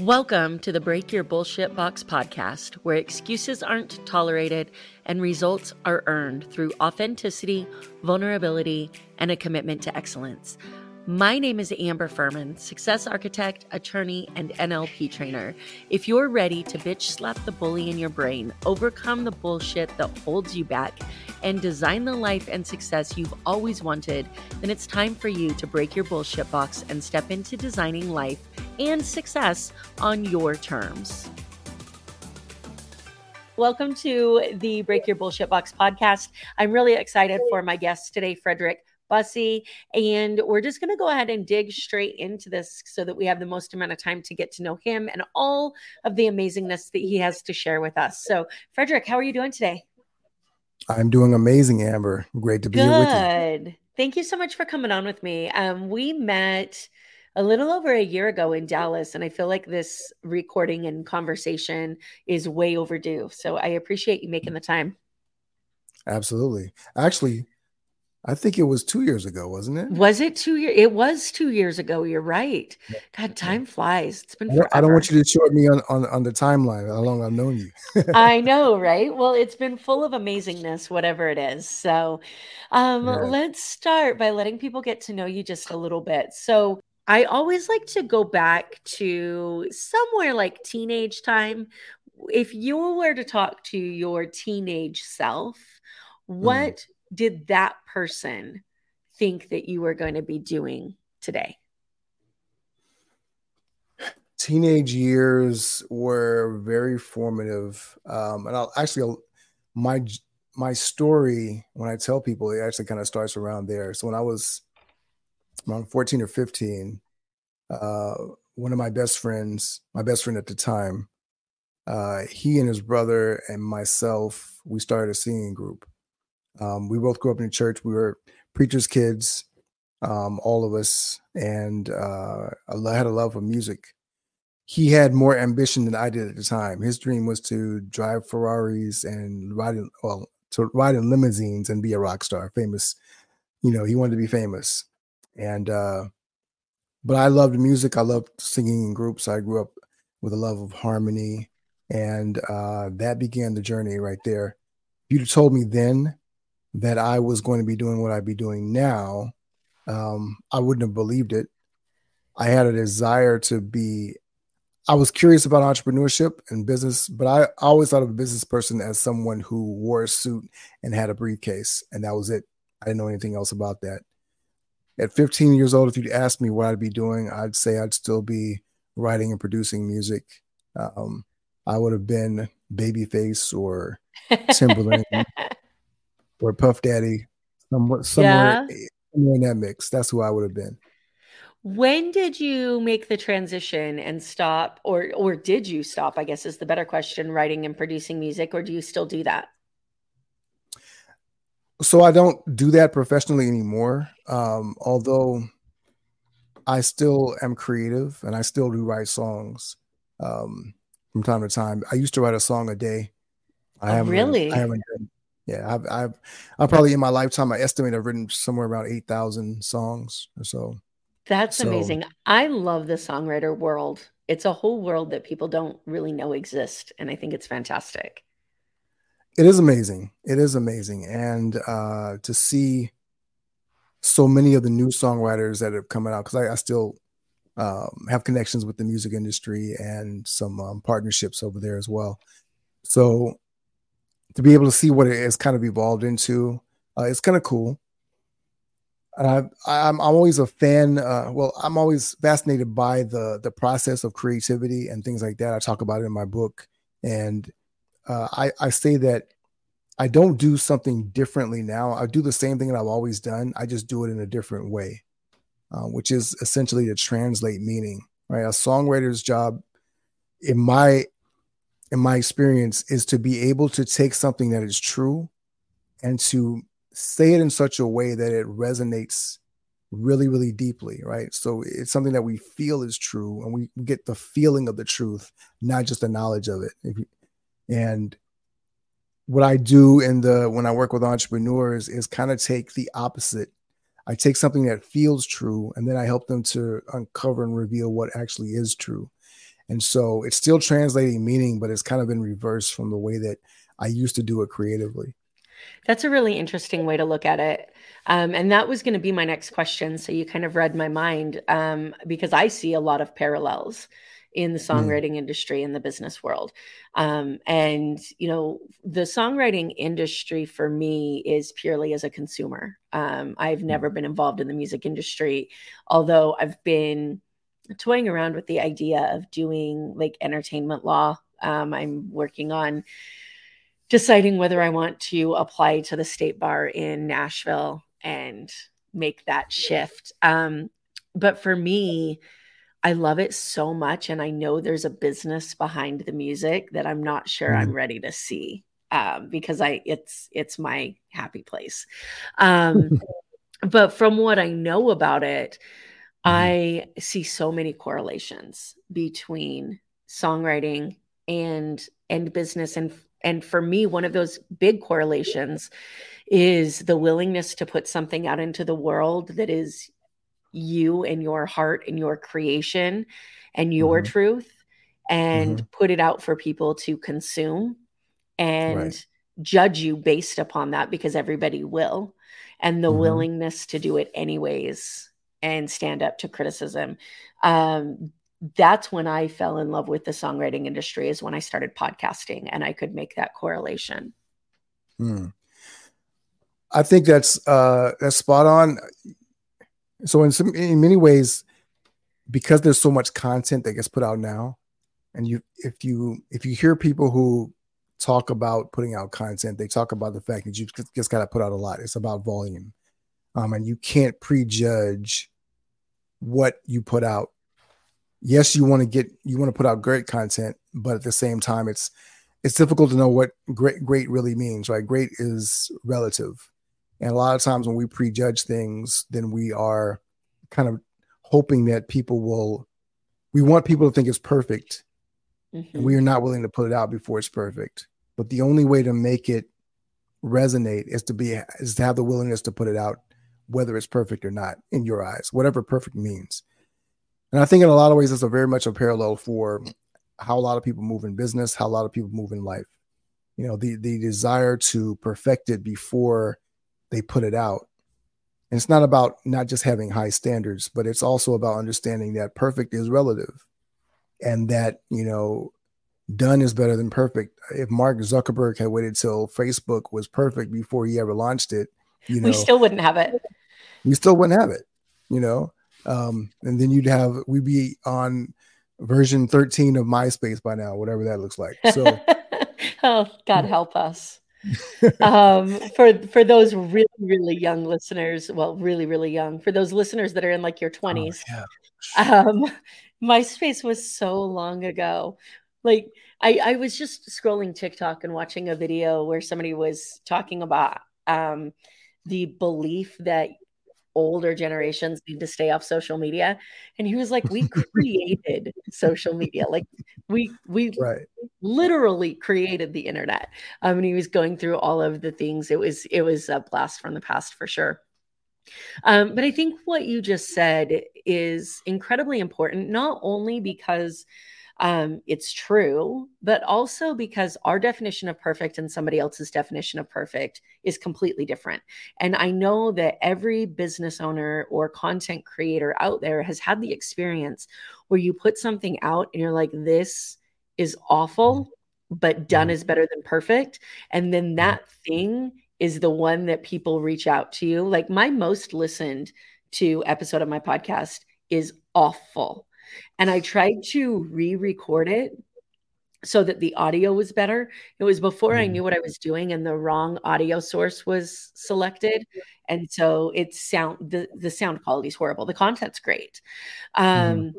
Welcome to the Break Your Bullshit Box podcast, where excuses aren't tolerated and results are earned through authenticity, vulnerability, and a commitment to excellence. My name is Amber Fuhriman, success architect, attorney, and NLP trainer. If you're ready to bitch slap the bully in your brain, overcome the bullshit that holds you back, and design the life and success you've always wanted, then it's time for you to break your bullshit box and step into designing life and success on your terms. Welcome to the Break Your Bullshit Box podcast. I'm really excited for my guest today, Fredrick Bussey. And we're just going to go ahead and dig straight into this so that we have the most amount of time to get to know him and all of the amazingness that he has to share with us. So, Fredrick, how are you doing today? I'm doing amazing, Amber. Great to be Good. here with you. Thank you so much for coming on with me. Um, we met a little over a year ago in Dallas, and I feel like this recording and conversation is way overdue. So I appreciate you making the time. Absolutely. Actually, I think it was two years ago, wasn't it? Was it two years? It was two years ago. You're right. God, time flies. It's been I don't, forever. I don't want you to short me on, on, on the timeline, how long I've known you. I know, right? Well, it's been full of amazingness, whatever it is. So, um, Right. let's start by letting people get to know you just a little bit. So, I always like to go back to somewhere like teenage time. If you were to talk to your teenage self, what did that person think that you were going to be doing today? Teenage years were very formative. Um, and I'll actually, my, my story, when I tell people, it actually kind of starts around there. So when I was around 14 or 15, uh, one of my best friends, my best friend at the time, uh, he and his brother and myself, we started a singing group. Um, we both grew up in the church. We were preachers' kids, um, all of us, and uh, I had a love for music. He had more ambition than I did at the time. His dream was to drive Ferraris and ride in, well, to ride in limousines and be a rock star, famous. You know, he wanted to be famous, and uh, but I loved music. I loved singing in groups. I grew up with a love of harmony, and uh, that began the journey right there. If you'd told me then that I was going to be doing what I'd be doing now, um, I wouldn't have believed it. I had a desire to be. I was curious about entrepreneurship and business, but I always thought of a business person as someone who wore a suit and had a briefcase, and that was it. I didn't know anything else about that at 15 years old, if you'd asked me what I'd be doing, I'd say I'd still be writing and producing music. Um, I would have been Babyface or Timbaland or Puff Daddy, somewhere, somewhere, somewhere in that mix. That's who I would have been. When did you make the transition and stop, or or did you stop? I guess is the better question. Writing and producing music, or do you still do that? So I don't do that professionally anymore. Um, although I still am creative and I still do write songs um, from time to time. I used to write a song a day. I Oh, haven't really? I haven't. Yeah, I've, I've, I'm probably in my lifetime, I estimate I've written somewhere around eight thousand songs or so. That's So- amazing. I love the songwriter world. It's a whole world that people don't really know exist, and I think it's fantastic. It is amazing. It is amazing, and uh, to see so many of the new songwriters that have come out because I, I still um, have connections with the music industry and some um, partnerships over there as well. So to be able to see what it has kind of evolved into, uh, it's kind of cool. And I, I'm, always a fan. Uh, well, I'm always fascinated by the the process of creativity and things like that. I talk about it in my book, and uh, I, I say that I don't do something differently now. I do the same thing that I've always done. I just do it in a different way, uh, which is essentially to translate meaning. Right, a songwriter's job, in my in my experience, is to be able to take something that is true and to say it in such a way that it resonates really, really deeply. Right, so it's something that we feel is true, and we get the feeling of the truth, not just the knowledge of it. And what I do in the when I work with entrepreneurs is kind of take the opposite. I take something that feels true and then I help them to uncover and reveal what actually is true. And so it's still translating meaning, but it's kind of in reverse from the way that I used to do it creatively. That's a really interesting way to look at it. Um, and that was going to be my next question. So you kind of read my mind um, because I see a lot of parallels in the mm. songwriting mm. industry in the business world. Um, and, you know, the songwriting industry for me is purely as a consumer. Um, I've mm. never been involved in the music industry, although I've been toying around with the idea of doing like entertainment law. Um, I'm working on deciding whether I want to apply to the state bar in Nashville and make that shift. Um, but for me, I love it so much. And I know there's a business behind the music that I'm not sure. I'm ready to see um, because I it's it's my happy place. Um, but from what I know about it. I see so many correlations between songwriting and and business and and for me one of those big correlations is the willingness to put something out into the world that is you and your heart and your creation and your mm-hmm. truth and mm-hmm. put it out for people to consume and right. judge you based upon that because everybody will and the mm-hmm. willingness to do it anyways and stand up to criticism um, that's when i fell in love with the songwriting industry is when i started podcasting and i could make that correlation hmm. i think that's uh that's spot on so in some in many ways, because there's so much content that gets put out now, and you if you if you hear people who talk about putting out content, they talk about the fact that you just got to put out a lot. It's about volume, um, and you can't prejudge what you put out. Yes, you want to get you want to put out great content, but at the same time, it's it's difficult to know what great great really means. Right? Great is relative. And a lot of times when we prejudge things, then we are kind of hoping that people will, we want people to think it's perfect. Mm-hmm. And we are not willing to put it out before it's perfect. But the only way to make it resonate is to be, is to have the willingness to put it out, whether it's perfect or not in your eyes, whatever perfect means. And I think in a lot of ways, it's a very much a parallel for how a lot of people move in business, how a lot of people move in life. You know, the the desire to perfect it before they put it out. And it's not about not just having high standards, but it's also about understanding that perfect is relative and that, you know, done is better than perfect. If Mark Zuckerberg had waited till Facebook was perfect before he ever launched it, you know, we still wouldn't have it. We still wouldn't have it, you know. Um, and then you'd have we'd be on version 13 of MySpace by now, whatever that looks like. So oh, God help us um, for for those really really young listeners, well, really really young, for those listeners that are in like your twenties, oh, yeah. um, MySpace was so long ago. Like I, I was just scrolling TikTok and watching a video where somebody was talking about um, the belief that older generations need to stay off social media. And he was like we created social media. Like we we right. literally created the internet. Um, and he was going through all of the things. It was it was a blast from the past for sure. Um, but i think what you just said is incredibly important not only because um, it's true, but also because our definition of perfect and somebody else's definition of perfect is completely different. And I know that every business owner or content creator out there has had the experience where you put something out and you're like, this is awful, but done mm-hmm. is better than perfect. And then that thing is the one that people reach out to you. Like my most listened to episode of my podcast is awful and I tried to re record it so that the audio was better. It was before I mm. knew what I was doing and the wrong audio source was selected. And so it's sound the, the sound quality is horrible. The content's great. Um, mm.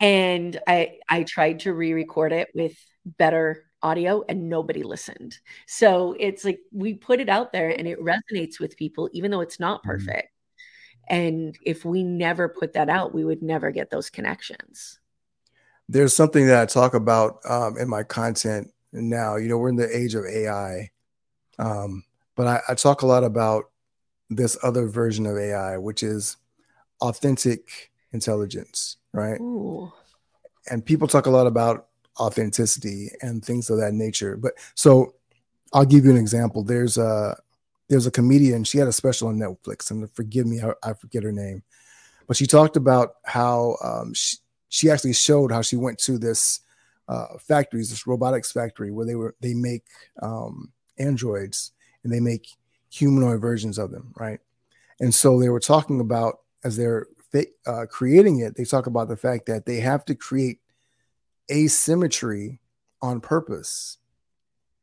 and I I tried to re-record it with better audio and nobody listened. So it's like we put it out there and it resonates with people even though it's not mm. perfect. And if we never put that out, we would never get those connections. There's something that I talk about um, in my content now. You know, we're in the age of AI, um, but I, I talk a lot about this other version of AI, which is authentic intelligence, right? Ooh. and people talk a lot about authenticity and things of that nature. But so I'll give you an example. There's a there's a comedian. She had a special on Netflix, and forgive me, I, forget her name, but she talked about how um, she she actually showed how she went to this uh, factories, this robotics factory where they were they make um, androids and they make humanoid versions of them, right? And so they were talking about as they're uh, creating it, they talk about the fact that they have to create asymmetry on purpose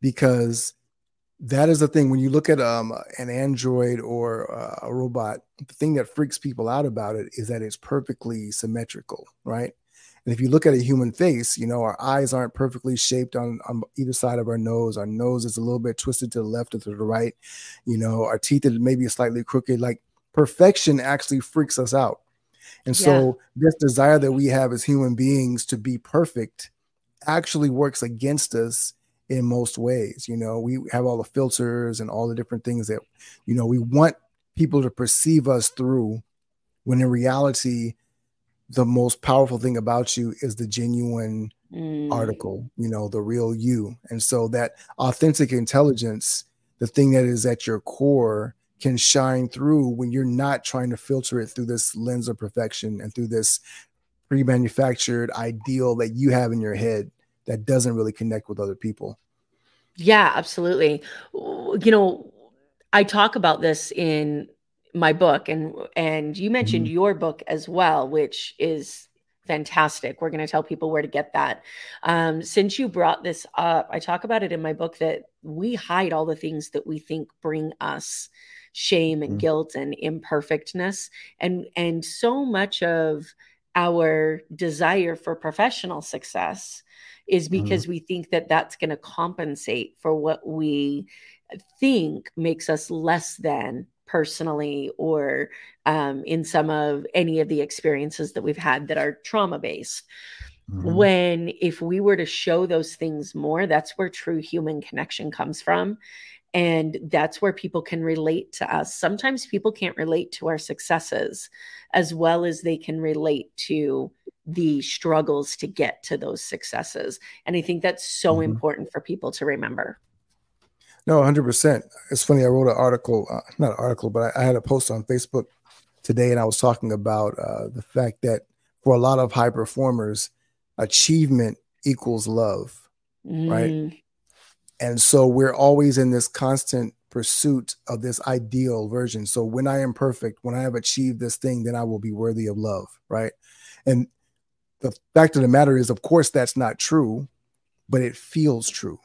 because that is the thing when you look at um, an android or uh, a robot the thing that freaks people out about it is that it's perfectly symmetrical right? And if you look at a human face you know our eyes aren't perfectly shaped on, on either side of our nose. Our nose is a little bit twisted to the left or to the right. You know our teeth are maybe slightly crooked. Like perfection actually freaks us out. And so yeah. this desire that we have as human beings to be perfect actually works against us in most ways. You know, we have all the filters and all the different things that, you know, we want people to perceive us through when in reality, the most powerful thing about you is the genuine mm. article, you know, the real you. And so that authentic intelligence, the thing that is at your core, can shine through when you're not trying to filter it through this lens of perfection and through this pre-manufactured ideal that you have in your head that doesn't really connect with other people. Yeah, absolutely. You know, I talk about this in my book and and you mentioned mm-hmm. your book as well, which is fantastic. We're going to tell people where to get that. Um, since you brought this up, I talk about it in my book that we hide all the things that we think bring us shame and mm-hmm. guilt and imperfectness and and so much of our desire for professional success is mm-hmm. because mm-hmm. we think that that's going to compensate for what we think makes us less than personally or um, in some of any of the experiences that we've had that are trauma based. Mm-hmm. When if we were to show those things more, that's where true human connection comes from. And that's where people can relate to us. Sometimes people can't relate to our successes as well as they can relate to the struggles to get to those successes. And I think that's so mm-hmm. important for people to remember. No, 100%. It's funny. I wrote an article, uh, not an article, but I, I, had a post on Facebook today, and I was talking about uh, the fact that for a lot of high performers, achievement equals love, mm. right? And so we're always in this constant pursuit of this ideal version. So when I am perfect, when I have achieved this thing, then I will be worthy of love, right? And the fact of the matter is, of course, that's not true, but it feels true.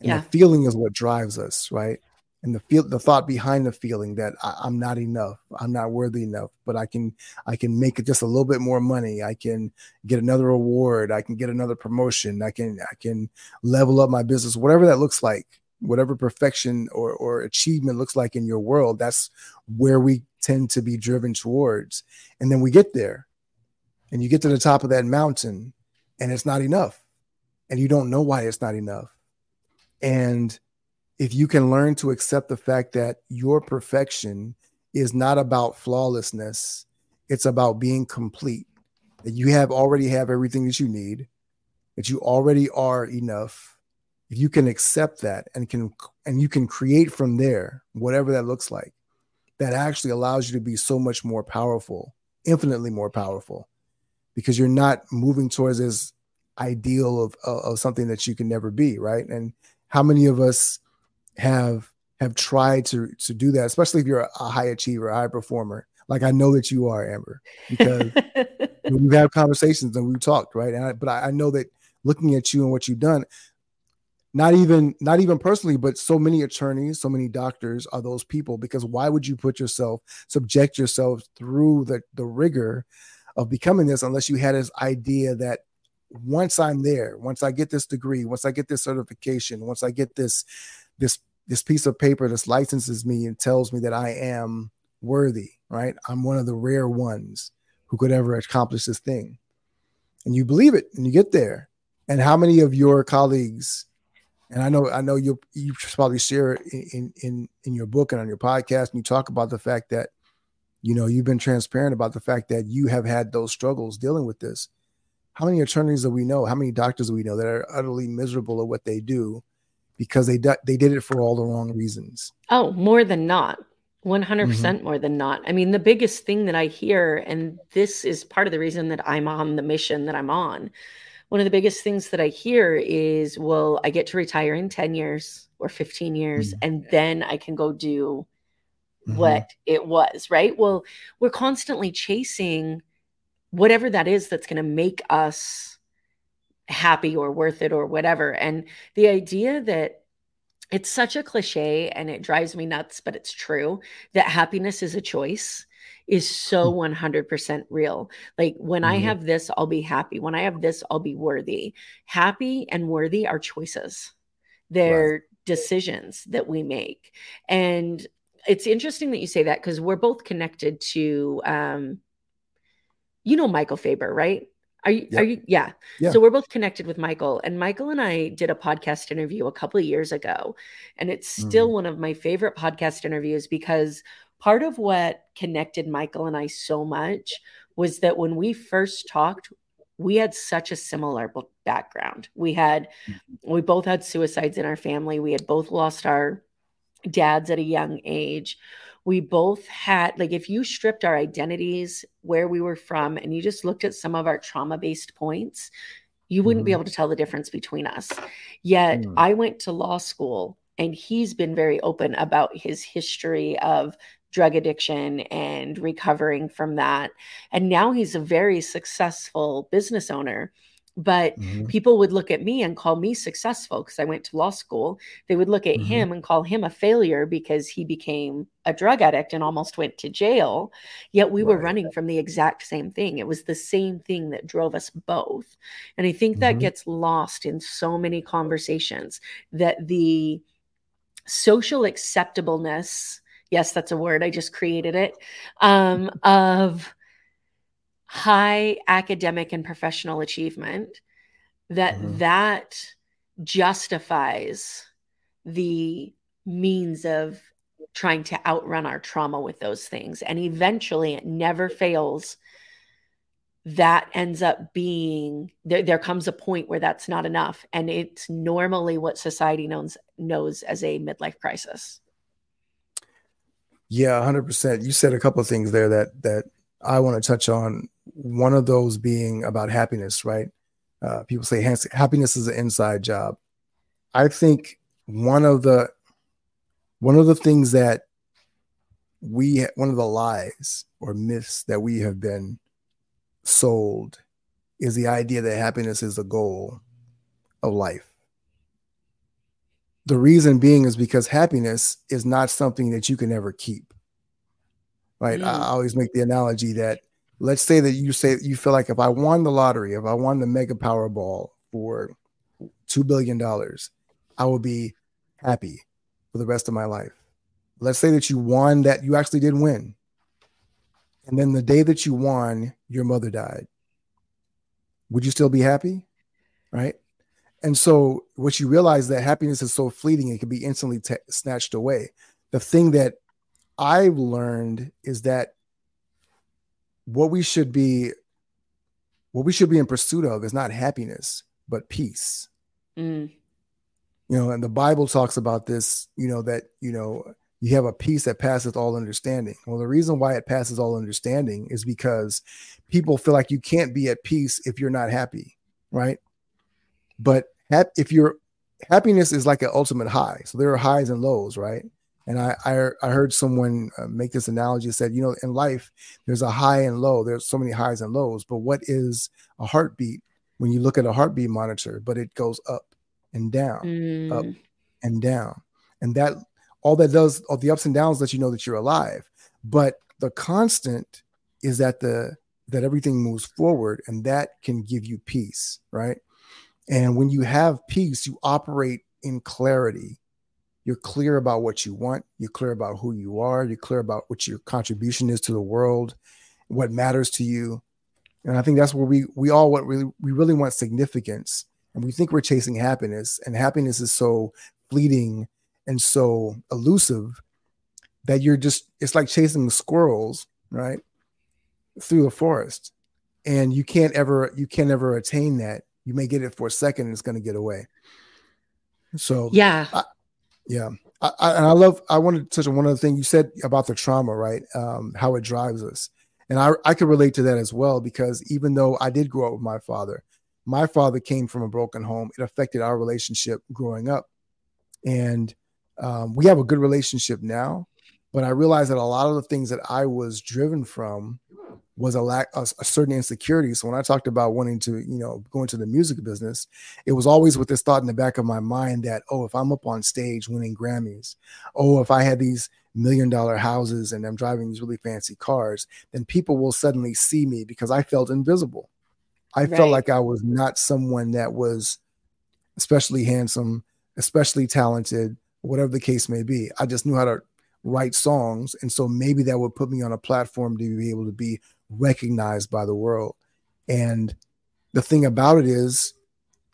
And yeah. the feeling is what drives us, right? And the feel, the thought behind the feeling that I, am not enough, I'm not worthy enough, but I can, I can make just a little bit more money. I can get another award. I can get another promotion. I can, I can level up my business, whatever that looks like, whatever perfection or, or achievement looks like in your world. That's where we tend to be driven towards. And then we get there and you get to the top of that mountain and it's not enough and you don't know why it's not enough and if you can learn to accept the fact that your perfection is not about flawlessness it's about being complete that you have already have everything that you need that you already are enough. If you can accept that and can and you can create from there whatever that looks like that actually allows you to be so much more powerful infinitely more powerful because you're not moving towards this ideal of, of something that you can never be right? And how many of us have have tried to to do that especially if you're a high achiever a high performer. Like i know that you are amber because we've had conversations and we've talked right? And I, but I, I know that looking at you and what you've done not even not even personally but so many attorneys so many doctors are those people because why would you put yourself subject yourself through the the rigor of becoming this unless you had this idea that once I'm there, once I get this degree, once I get this certification, once I get this this this piece of paper that licenses me and tells me that I am worthy, right? I'm one of the rare ones who could ever accomplish this thing. And you believe it and you get there. And how many of your colleagues and I know I know you you probably share it in in in your book and on your podcast and you talk about the fact that you know you've been transparent about the fact that you have had those struggles dealing with this how many attorneys do we know? How many doctors do we know that are utterly miserable at what they do because they they did it for all the wrong reasons? Oh, more than not. 100% mm-hmm. percent mm hmm more than not. I mean, the biggest thing that I hear, and this is part of the reason that I'm on the mission that I'm on, one of the biggest things that I hear is, well, I get to retire in 10 years or 15 years, mm-hmm. and then I can go do mm-hmm. what it was, right? Well, we're constantly chasing whatever that is that's going to make us happy or worth it or whatever. And the idea that it's such a cliche and it drives me nuts, but it's true that happiness is a choice is so 100% hmm. real. Like when mm-hmm. I have this, I'll be happy. When I have this, I'll be worthy. Happy and worthy are choices, they're right. decisions that we make. And it's interesting that you say that because we're both connected to, um, you know, Michael Faber, right? Are you, yep. are you, yeah. yeah. So we're both connected with Michael, and Michael and I did a podcast interview a couple of years ago, and it's still mm-hmm. one of my favorite podcast interviews because part of what connected Michael and I so much was that when we first talked, we had such a similar background. We had, mm-hmm. we both had suicides in our family. We had both lost our dads at a young age we both had like if you stripped our identities where we were from and you just looked at some of our trauma based points you wouldn't mm. be mm-hmm. able to tell the difference between us yet mm. i went to law school and he's been very open about his history of drug addiction and recovering from that and now he's a very successful business owner but mm-hmm. people would look at me and call me successful because I went to law school. They would look at mm-hmm. him and call him a failure because he became a drug addict and almost went to jail. Yet we right. were running from the exact same thing. It was the same thing that drove us both. And I think that mm-hmm. gets lost in so many conversations that the social acceptableness yes, that's a word, I just created it um, of high academic and professional achievement that mm-hmm. that justifies the means of trying to outrun our trauma with those things. And eventually it never fails. That ends up being there, there comes a point where that's not enough. And it's normally what society knows knows as a midlife crisis. Yeah 100% you said a couple of things there that that i want to touch on one of those being about happiness, right? Uh, people say happiness is an inside job. I think one of the one of the things that we one of the lies or myths that we have been sold is the idea that happiness is the goal of life. The reason being is because happiness is not something that you can ever keep. Right? Mm. I always make the analogy that let's say that you say you feel like if I won the lottery, if I won the mega Powerball for two billion dollars, I will be happy for the rest of my life. Let's say that you won that you actually did win. And then the day that you won, your mother died. Would you still be happy? Right. And so, what you realize that happiness is so fleeting, it can be instantly t- snatched away. The thing that I've learned is that what we should be what we should be in pursuit of is not happiness but peace. Mm. you know and the bible talks about this you know that you know you have a peace that passeth all understanding. Well the reason why it passes all understanding is because people feel like you can't be at peace if you're not happy right? But if you're happiness is like an ultimate high. So there are highs and lows right and I, I, I heard someone uh, make this analogy said, you know, in life, there's a high and low. There's so many highs and lows. But what is a heartbeat when you look at a heartbeat monitor? But it goes up and down, mm. up and down. And that all that does, all the ups and downs let you know that you're alive. But the constant is that the that everything moves forward and that can give you peace, right? And when you have peace, you operate in clarity you're clear about what you want. You're clear about who you are. You're clear about what your contribution is to the world what matters to you. And i think that's where we we all what really we really want significance. And we think we're chasing happiness. And happiness is so fleeting and so elusive that you're just it's like chasing squirrels right through the forest. And you can't ever you can't ever attain that. You may get it for a second, and it's going to get away. So yeah, I, yeah. I, I, and I love. I wanted to touch on one other thing you said about the trauma, right? Um, how it drives us, and I I could relate to that as well because even though I did grow up with my father, my father came from a broken home. It affected our relationship growing up, and um, we have a good relationship now. But I realized that a lot of the things that I was driven from was a lack a, a certain insecurity. So when I talked about wanting to, you know, go into the music business, it was always with this thought in the back of my mind that, oh, if I'm up on stage winning Grammys, oh, if I had these million dollar houses and I'm driving these really fancy cars, then people will suddenly see me because I felt invisible. I right. felt like I was not someone that was especially handsome, especially talented, whatever the case may be. I just knew how to write songs. And so maybe that would put me on a platform to be able to be recognized by the world. And the thing about it is,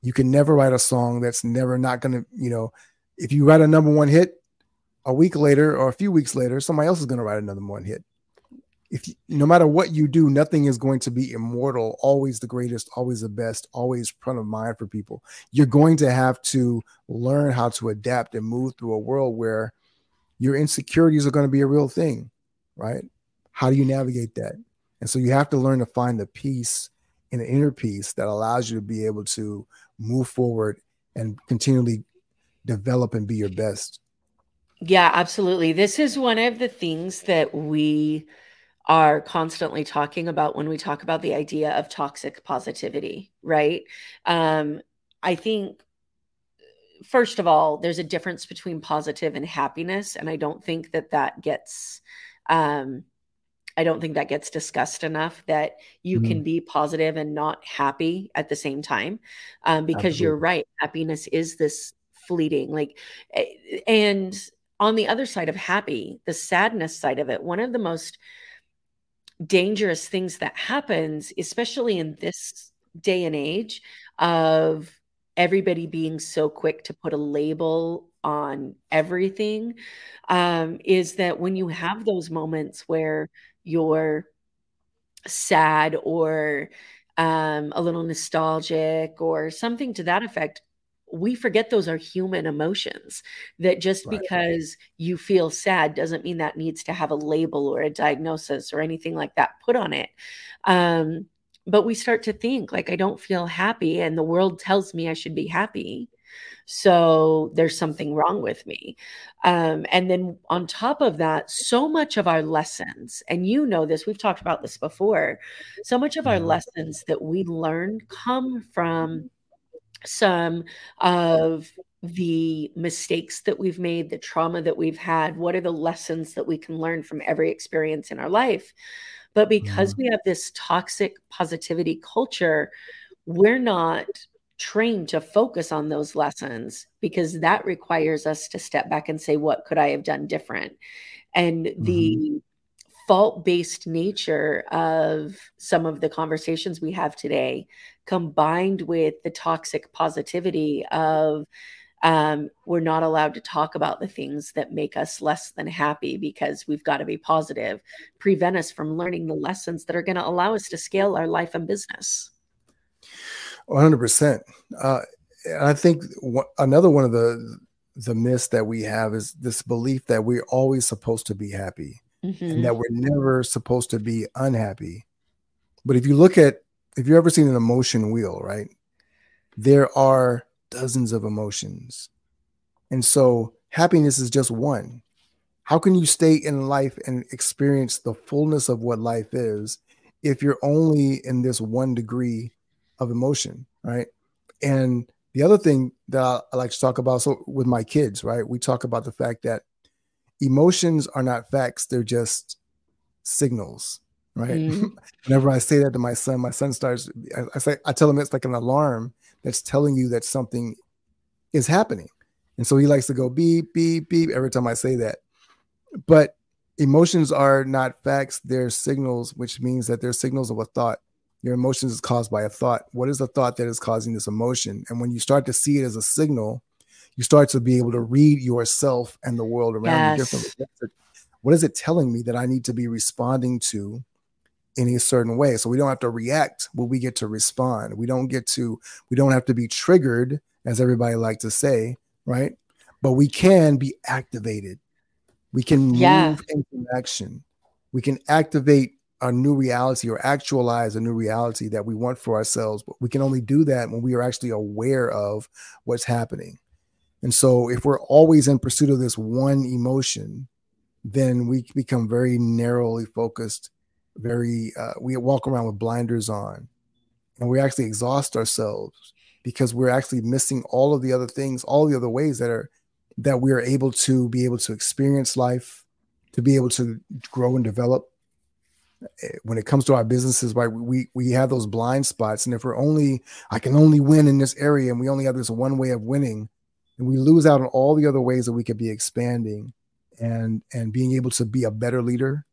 you can never write a song that's never not going to, you know, if you write a number one hit a week later or a few weeks later, somebody else is going to write another one hit. If you, no matter what you do, nothing is going to be immortal, always the greatest, always the best, always front of mind for people. You're going to have to learn how to adapt and move through a world where your insecurities are going to be a real thing, right? How do you navigate that? And so you have to learn to find the peace in the inner peace that allows you to be able to move forward and continually develop and be your best. Yeah, absolutely. This is one of the things that we are constantly talking about when we talk about the idea of toxic positivity, right? Um, I think first of all, there's a difference between positive and happiness, and I don't think that that gets. Um, I don't think that gets discussed enough that you mm-hmm. can be positive and not happy at the same time. Um, because Absolutely. you're right, happiness is this fleeting, like, and on the other side of happy, the sadness side of it, one of the most dangerous things that happens, especially in this day and age of everybody being so quick to put a label on everything um, is that when you have those moments where you're sad or um, a little nostalgic or something to that effect, we forget those are human emotions. That just right. because you feel sad doesn't mean that needs to have a label or a diagnosis or anything like that put on it. Um, but we start to think like i don't feel happy and the world tells me i should be happy so there's something wrong with me um, and then on top of that so much of our lessons and you know this we've talked about this before so much of our mm-hmm. lessons that we learn come from some of the mistakes that we've made the trauma that we've had what are the lessons that we can learn from every experience in our life but because mm. we have this toxic positivity culture, we're not trained to focus on those lessons because that requires us to step back and say, what could I have done different? And mm-hmm. the fault based nature of some of the conversations we have today, combined with the toxic positivity of um, we're not allowed to talk about the things that make us less than happy because we've got to be positive, prevent us from learning the lessons that are going to allow us to scale our life and business. 100%. Uh, I think another one of the the myths that we have is this belief that we're always supposed to be happy mm-hmm. and that we're never supposed to be unhappy. But if you look at if you've ever seen an emotion wheel, right? There are dozens of emotions. And so happiness is just one. How can you stay in life and experience the fullness of what life is if you're only in this one degree of emotion, right? And the other thing that I, like to talk about, so with my kids, right? We talk about the fact that emotions are not facts; they're just signals, right? Mm. Whenever I say that to my son, my son starts. I, I say, I tell him it's like an alarm that's telling you that something is happening. And so he likes to go beep, beep, beep every time I say that. But emotions are not facts, they're signals, which means that they're signals of a thought. Your emotions is caused by a thought. What is the thought that is causing this emotion? And when you start to see it as a signal, you start to be able to read yourself and the world around yes. you differently. What is it telling me that I need to be responding to in a certain way. So we don't have to react, but we get to respond. We don't get to, we don't have to be triggered, as everybody like to say, right? But we can be activated. We can yeah. move into action. We can activate a new reality or actualize a new reality that we want for ourselves. But we can only do that when we are actually aware of what's happening. And so if we're always in pursuit of this one emotion, then we become very narrowly focused very uh, we walk around with blinders on and we actually exhaust ourselves because we're actually missing all of the other things all the other ways that are that we are able to be able to experience life to be able to grow and develop when it comes to our businesses right we we have those blind spots and if we're only i can only win in this area and we only have this one way of winning and we lose out on all the other ways that we could be expanding and and being able to be a better leader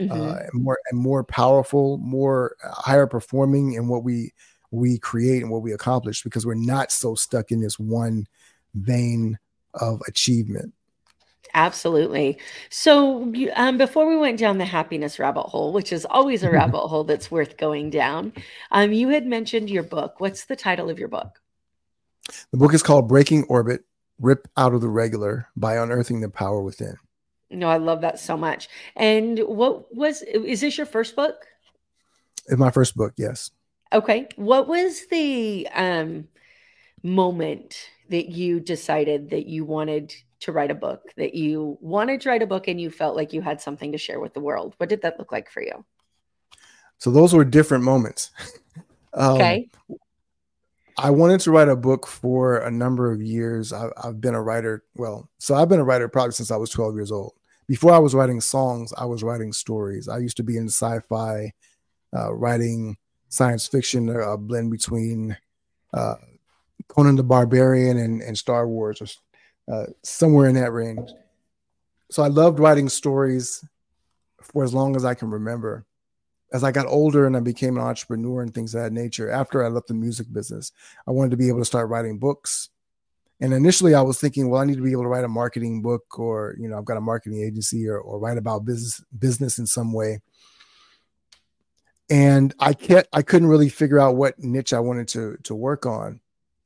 mm-hmm. uh, and more and more powerful, more uh, higher performing in what we we create and what we accomplish because we're not so stuck in this one vein of achievement. Absolutely. So, um, before we went down the happiness rabbit hole, which is always a rabbit hole that's worth going down, um, you had mentioned your book. What's the title of your book? The book is called Breaking Orbit Rip Out of the Regular by Unearthing the Power Within. No, I love that so much. And what was is this your first book? It's my first book, yes. Okay. What was the um moment that you decided that you wanted to write a book, that you wanted to write a book and you felt like you had something to share with the world? What did that look like for you? So those were different moments. um, okay. I wanted to write a book for a number of years. I, have been a writer. Well, so I've been a writer probably since I was 12 years old. Before I was writing songs, I was writing stories. I used to be in sci-fi, uh, writing science fiction, a blend between uh, Conan the Barbarian and, and Star Wars, or uh, somewhere in that range. So I loved writing stories for as long as I can remember as I got older and I became an entrepreneur and things of that nature, after I left the music business, I wanted to be able to start writing books. And initially I was thinking, well, I need to be able to write a marketing book or, you know, I've got a marketing agency or, or write about business business in some way. And I can't I couldn't really figure out what niche I wanted to to work on.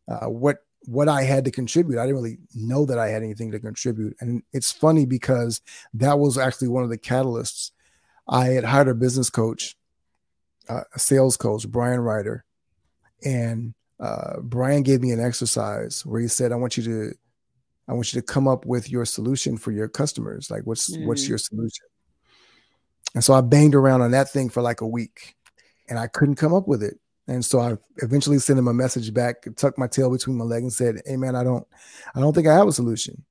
Uh, what what I had to contribute. I didn't really know that I had anything to contribute. And it's funny because that was actually one of the catalysts I had hired a business coach, uh, a sales coach, Brian Ryder, and uh, Brian gave me an exercise where he said, "I want you to, I want you to come up with your solution for your customers. Like, what's mm. what's your solution?" And so I banged around on that thing for like a week, and I couldn't come up with it. And so I eventually sent him a message back, tucked my tail between my legs, and said, "Hey, man, I don't, I don't think I have a solution."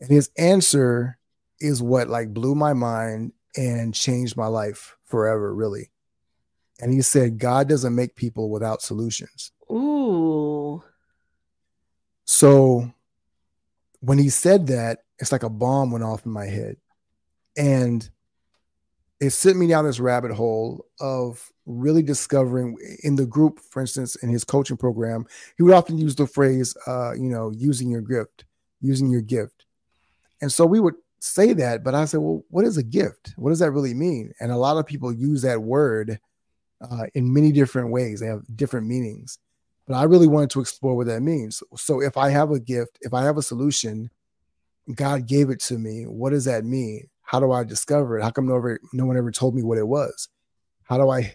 And his answer is what like blew my mind and changed my life forever, really. And he said, God doesn't make people without solutions. Ooh. So when he said that, it's like a bomb went off in my head. And it sent me down this rabbit hole of really discovering in the group, for instance, in his coaching program, he would often use the phrase, uh, you know, using your gift, using your gift. And so we would say that, but I said, well, what is a gift? What does that really mean? And a lot of people use that word uh, in many different ways. They have different meanings. But I really wanted to explore what that means. So if I have a gift, if I have a solution, God gave it to me. What does that mean? How do I discover it? How come no, ever, no one ever told me what it was? How do I,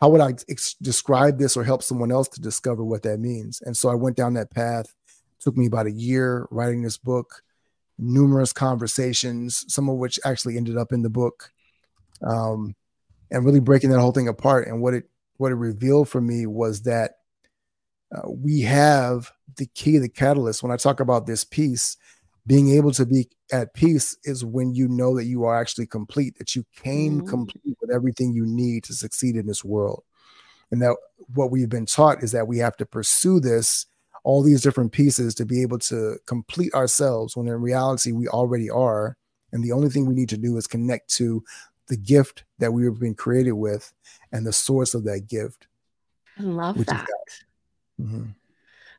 how would I ex- describe this or help someone else to discover what that means? And so I went down that path. It took me about a year writing this book numerous conversations, some of which actually ended up in the book, um, and really breaking that whole thing apart. And what it what it revealed for me was that uh, we have the key, the catalyst. When I talk about this peace, being able to be at peace is when you know that you are actually complete, that you came mm-hmm. complete with everything you need to succeed in this world. And that what we've been taught is that we have to pursue this all these different pieces to be able to complete ourselves when in reality we already are. And the only thing we need to do is connect to the gift that we have been created with and the source of that gift. I love that. Mm-hmm.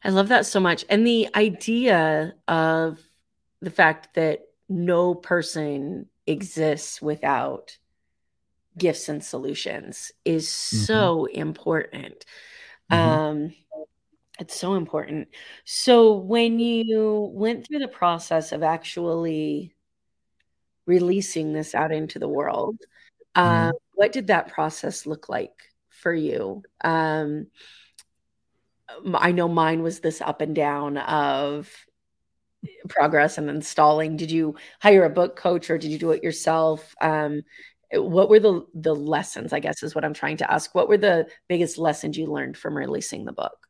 I love that so much. And the idea of the fact that no person exists without gifts and solutions is mm-hmm. so important. Mm-hmm. Um, it's so important. So when you went through the process of actually releasing this out into the world, mm-hmm. uh, what did that process look like for you? Um, I know mine was this up and down of progress and installing. Did you hire a book coach or did you do it yourself? Um, what were the the lessons? I guess is what I'm trying to ask. What were the biggest lessons you learned from releasing the book?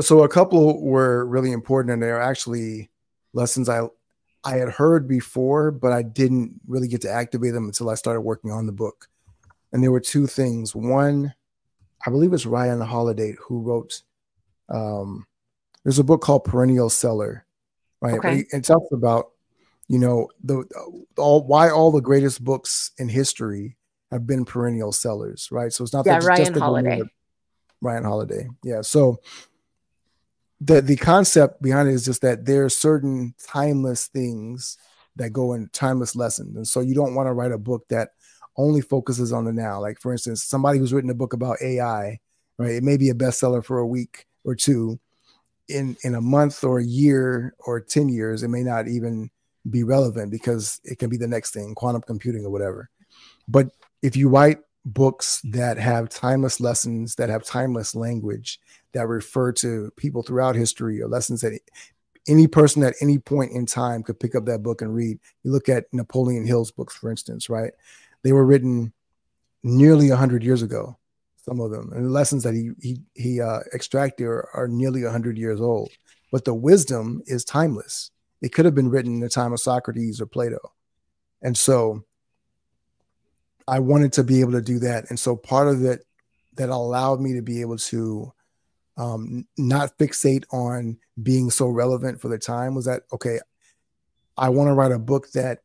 So a couple were really important, and they're actually lessons I I had heard before, but I didn't really get to activate them until I started working on the book. And there were two things. One, I believe it's Ryan Holiday who wrote. Um, there's a book called Perennial Seller, right? Okay. It talks about, you know, the all why all the greatest books in history have been perennial sellers, right? So it's not yeah, Ryan just Holiday. Ryan Holiday, yeah. So the the concept behind it is just that there are certain timeless things that go in timeless lessons, and so you don't want to write a book that only focuses on the now. Like for instance, somebody who's written a book about AI, right? It may be a bestseller for a week or two. In in a month or a year or 10 years, it may not even be relevant because it can be the next thing, quantum computing or whatever. But if you write books that have timeless lessons, that have timeless language, that refer to people throughout history or lessons that any person at any point in time could pick up that book and read. You look at Napoleon Hill's books, for instance, right? They were written nearly 100 years ago, some of them. And the lessons that he, he, he uh, extracted are, are nearly 100 years old. But the wisdom is timeless. It could have been written in the time of Socrates or Plato. And so I wanted to be able to do that. And so part of it that allowed me to be able to um, not fixate on being so relevant for the time was that, okay, I want to write a book that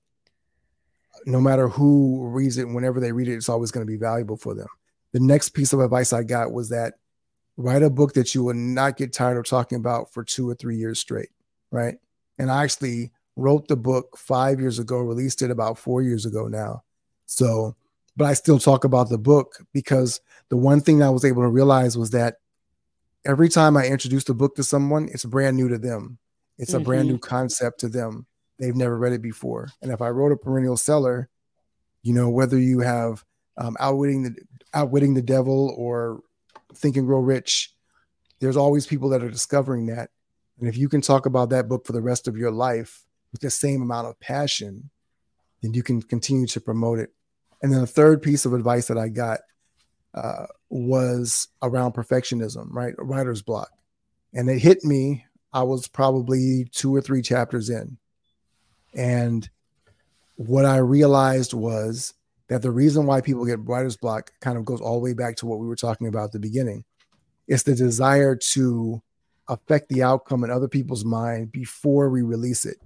no matter who reads it, whenever they read it, it's always going to be valuable for them. The next piece of advice I got was that write a book that you will not get tired of talking about for two or three years straight. Right. And I actually wrote the book five years ago, released it about four years ago now. So, but I still talk about the book because the one thing I was able to realize was that every time I introduce the book to someone, it's brand new to them. It's mm-hmm. a brand new mm-hmm. concept to them they've never read it before. And if I wrote a perennial seller, you know, whether you have um, outwitting the outwitting the devil or think and grow rich, there's always people that are discovering that. And if you can talk about that book for the rest of your life with the same amount of passion, then you can continue to promote it. And then the third piece of advice that I got uh, was around perfectionism, right? Writer's block. And it hit me. I was probably two or three chapters in. And what I realized was that the reason why people get writer's block kind of goes all the way back to what we were talking about at the beginning. It's the desire to affect the outcome in other people's mind before we release it.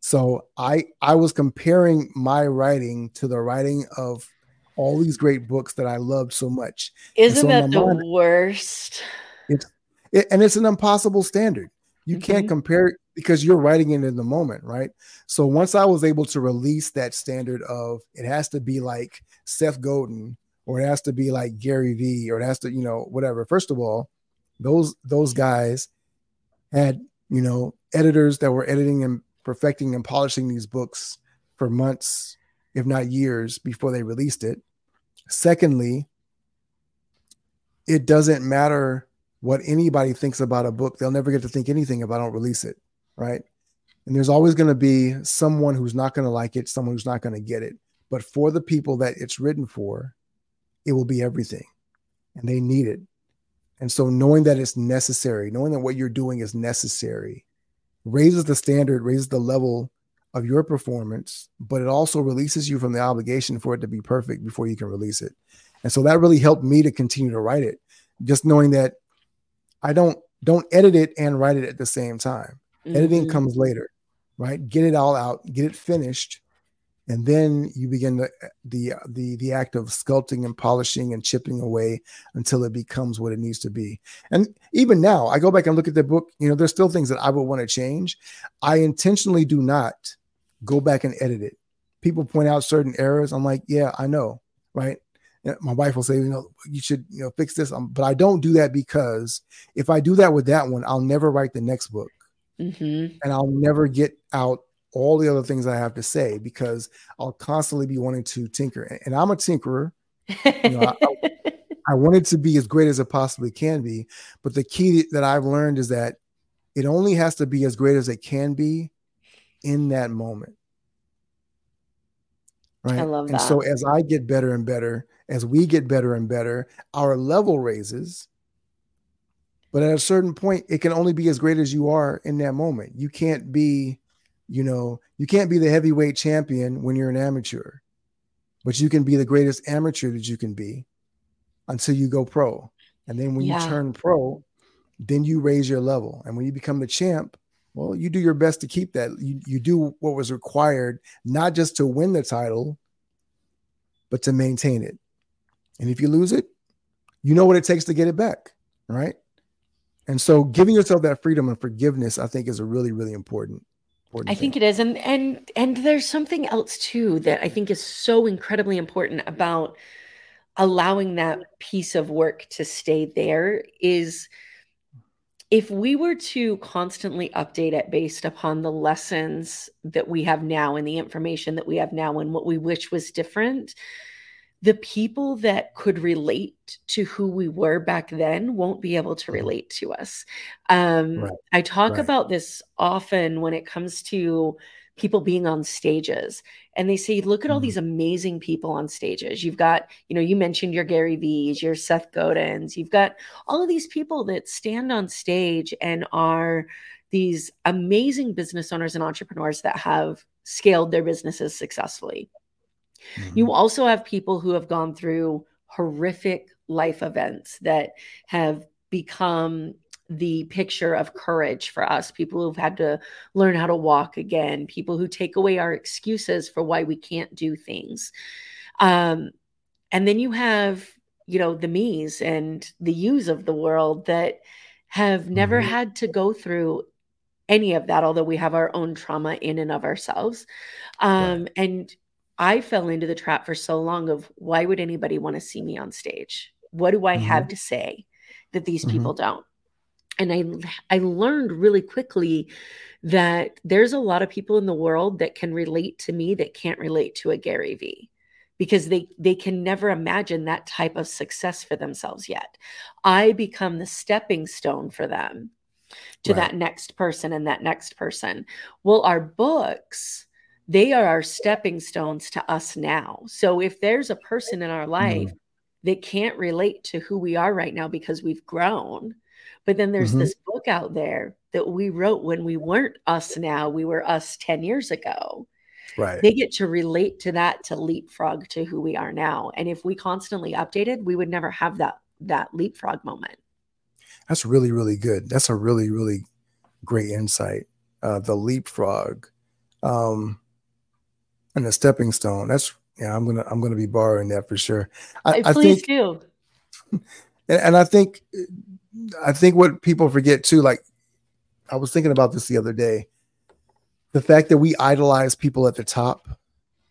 So I I was comparing my writing to the writing of all these great books that I loved so much. Isn't so that the mind, worst? It's it, and it's an impossible standard. You mm-hmm. can't compare because you're writing it in the moment, right? So once I was able to release that standard of it has to be like Seth Godin or it has to be like Gary Vee or it has to, you know, whatever. First of all, those those guys had, you know, editors that were editing and perfecting and polishing these books for months, if not years, before they released it. Secondly, it doesn't matter what anybody thinks about a book. They'll never get to think anything if I don't release it right? And there's always going to be someone who's not going to like it, someone who's not going to get it. But for the people that it's written for, it will be everything. And they need it. And so knowing that it's necessary, knowing that what you're doing is necessary, raises the standard, raises the level of your performance, but it also releases you from the obligation for it to be perfect before you can release it. And so that really helped me to continue to write it. Just knowing that I don't don't edit it and write it at the same time. Mm-hmm. Editing comes later, right? Get it all out, get it finished, and then you begin the the the the act of sculpting and polishing and chipping away until it becomes what it needs to be. And even now, I go back and look at the book. You know, there's still things that I would want to change. I intentionally do not go back and edit it people point out certain errors, I'm like, yeah, I know, right? My wife will say, you know, you should, you know, fix this. Um, but I don't do that because if I do that with that one, I'll never write the next book, mm-hmm. and I'll never get out all the other things I have to say because I'll constantly be wanting to tinker. And I'm a tinkerer. You know, I, I want it to be as great as it possibly can be. But the key that I've learned is that it only has to be as great as it can be in that moment. Right. I love that. And so as I get better and better, as we get better and better, our level raises. But at a certain point, it can only be as great as you are in that moment. You can't be, you know, you can't be the heavyweight champion when you're an amateur, but you can be the greatest amateur that you can be until you go pro. And then when yeah. you turn pro, then you raise your level. And when you become the champ, well, you do your best to keep that. You, you do what was required, not just to win the title, but to maintain it. And if you lose it, you know what it takes to get it back. Right. And so giving yourself that freedom and forgiveness, I think, is a really, really important. important I thing. think it is. And and and there's something else too that I think is so incredibly important about allowing that piece of work to stay there is if we were to constantly update it based upon the lessons that we have now and the information that we have now and what we wish was different, the people that could relate to who we were back then won't be able to mm-hmm. relate to us. Um, right. I talk right. about this often when it comes to people being on stages and they say look at all mm-hmm. these amazing people on stages you've got you know you mentioned your gary v's your seth godins you've got all of these people that stand on stage and are these amazing business owners and entrepreneurs that have scaled their businesses successfully mm-hmm. you also have people who have gone through horrific life events that have become the picture of courage for us people who've had to learn how to walk again people who take away our excuses for why we can't do things um, and then you have you know the me's and the you's of the world that have never mm-hmm. had to go through any of that although we have our own trauma in and of ourselves um, right. and i fell into the trap for so long of why would anybody want to see me on stage what do i mm-hmm. have to say that these mm-hmm. people don't and I I learned really quickly that there's a lot of people in the world that can relate to me that can't relate to a Gary Vee because they they can never imagine that type of success for themselves yet. I become the stepping stone for them to right. that next person and that next person. Well, our books they are our stepping stones to us now. So if there's a person in our life mm. that can't relate to who we are right now because we've grown, but then there's mm-hmm. this book out there that we wrote when we weren't us now, we were us 10 years ago. Right. They get to relate to that to leapfrog to who we are now. And if we constantly updated, we would never have that that leapfrog moment. That's really, really good. That's a really, really great insight. Uh, the leapfrog. Um and the stepping stone. That's yeah, I'm gonna I'm gonna be borrowing that for sure. I, I please think, do. And, and I think I think what people forget too, like I was thinking about this the other day, the fact that we idolize people at the top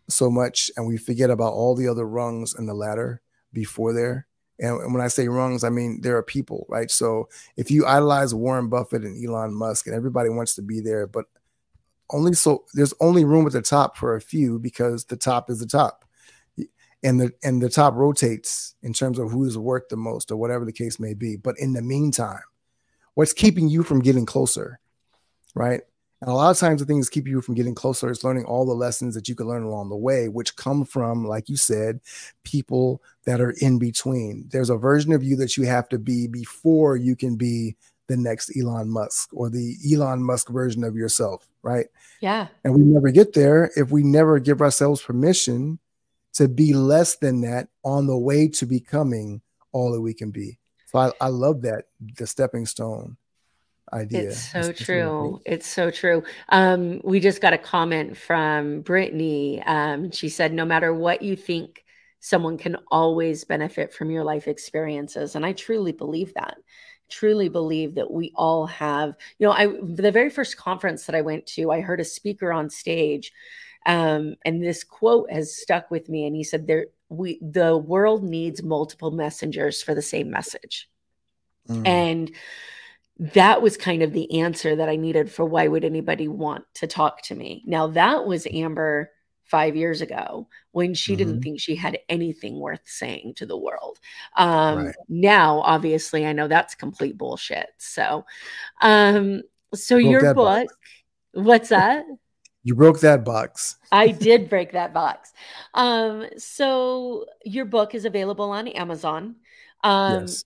so much and we forget about all the other rungs in the ladder before there. And, when I say rungs, I mean there are people, right? So if you idolize Warren Buffett and Elon Musk and everybody wants to be there, but only so there's only room at the top for a few because the top is the top and the and the top rotates in terms of who's worked the most or whatever the case may be. But in the meantime, what's keeping you from getting closer, right? And a lot of times the things keep you from getting closer is learning all the lessons that you can learn along the way, which come from, like you said, people that are in between. There's a version of you that you have to be before you can be the next Elon Musk or the Elon Musk version of yourself, right? Yeah. And we never get there if we never give ourselves permission to be less than that on the way to becoming all that we can be. So I, I love that the stepping stone idea. It's so true. It's, it's so true. Um, we just got a comment from Brittany. Um, she said, no matter what you think, someone can always benefit from your life experiences. And I truly believe that. Truly believe that we all have, you know, I the very first conference that I went to, I heard a speaker on stage Um, and this quote has stuck with me. And he said, "There, we the world needs multiple messengers for the same message." Mm. And that was kind of the answer that I needed for why would anybody want to talk to me. Now that was Amber five years ago when she mm-hmm. didn't think she had anything worth saying to the world. Um, right. Now, obviously, I know that's complete bullshit. So, um, so broke your book, box. what's that? You broke that box. I did break that box. Um, so your book is available on Amazon. Um, yes.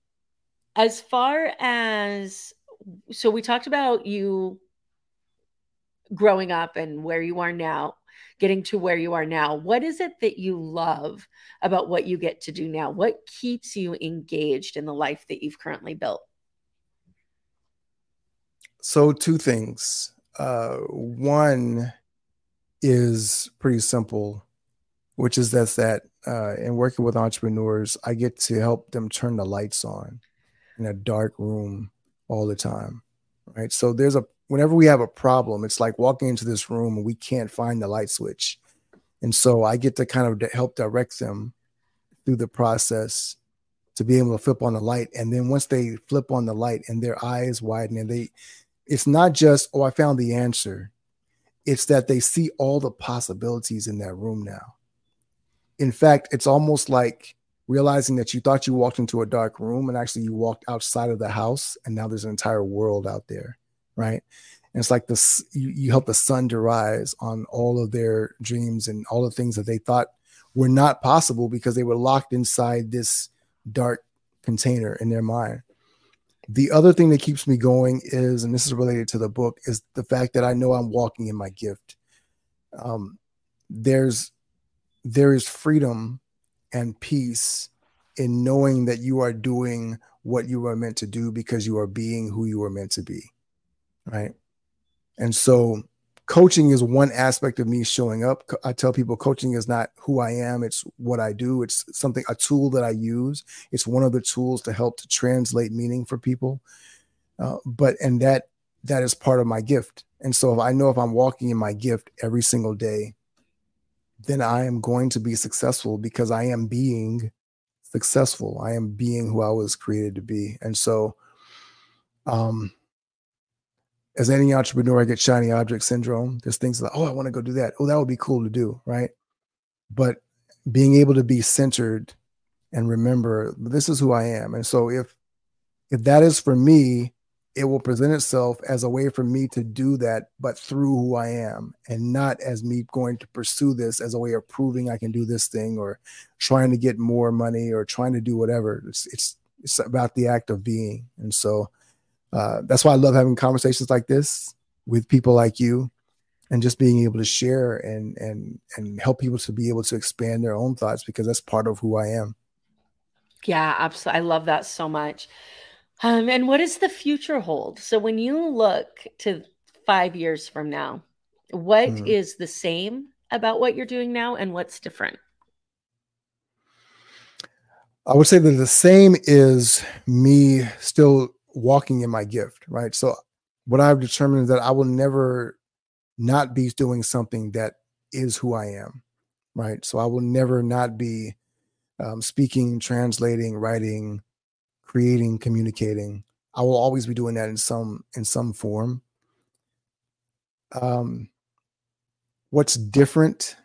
As far as so we talked about you growing up and where you are now getting to where you are now what is it that you love about what you get to do now? What keeps you engaged in the life that you've currently built? So two things. Uh, one is pretty simple which is that's that uh, in working with entrepreneurs i get to help them turn the lights on in a dark room all the time right? So there's a whenever we have a problem, it's like walking into this room and we can't find the light switch. And so I get to kind of help direct them through the process to be able to flip on the light. And then once they flip on the light and their eyes widen and they, it's not just, oh, I found the answer. It's that they see all the possibilities in that room now. In fact, it's almost like realizing that you thought you walked into a dark room and actually you walked outside of the house and now there's an entire world out there right? And it's like this you, you help the sun to rise on all of their dreams and all the things that they thought were not possible because they were locked inside this dark container in their mind. The other thing that keeps me going is, and this is related to the book, is the fact that I know I'm walking in my gift. Um, there's there is freedom and peace in knowing that you are doing what you are meant to do because you are being who you are meant to be right? And so coaching is one aspect of me showing up. I tell people coaching is not who I am, it's what I do. It's something a tool that I use. It's one of the tools to help to translate meaning for people. Uh, but and that that is part of my gift. And so if I know if I'm walking in my gift every single day, then I am going to be successful because I am being successful. I am being who I was created to be. And so um as any entrepreneur, I get shiny object syndrome. There's things like, oh, I want to go do that. Oh, that would be cool to do, right? But being able to be centered and remember this is who I am. And so if if that is for me, it will present itself as a way for me to do that, but through who I am, and not as me going to pursue this as a way of proving I can do this thing or trying to get more money or trying to do whatever. It's it's it's about the act of being. And so uh, that's why I love having conversations like this with people like you and just being able to share and and and help people to be able to expand their own thoughts because that's part of who I am. Yeah, absolutely. I love that so much. Um, and what does the future hold? So when you look to five years from now, what mm-hmm. is the same about what you're doing now and what's different? I would say that the same is me still walking in my gift, right? So what I've determined is that I will never not be doing something that is who I am, right? So I will never not be um, speaking, translating, writing, creating, communicating. I will always be doing that in some in some form. Um, what's different?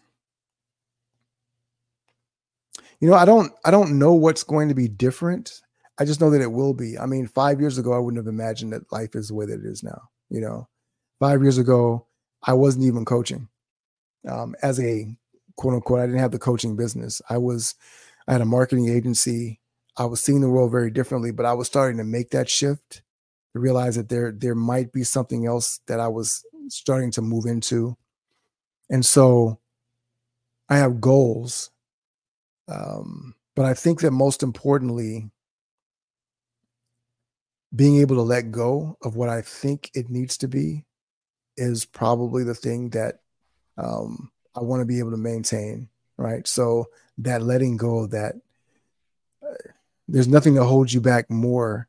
You know, I don't I don't know what's going to be different. I just know that it will be. I mean, five years ago, I wouldn't have imagined that life is the way that it is now. You know, five years ago, I wasn't even coaching um, as a quote unquote. I didn't have the coaching business. I was, I had a marketing agency. I was seeing the world very differently, but I was starting to make that shift to realize that there there might be something else that I was starting to move into, and so I have goals. Um, but I think that most importantly, being able to let go of what I think it needs to be is probably the thing that um, I want to be able to maintain. Right. So that letting go of that, uh, there's nothing that holds you back more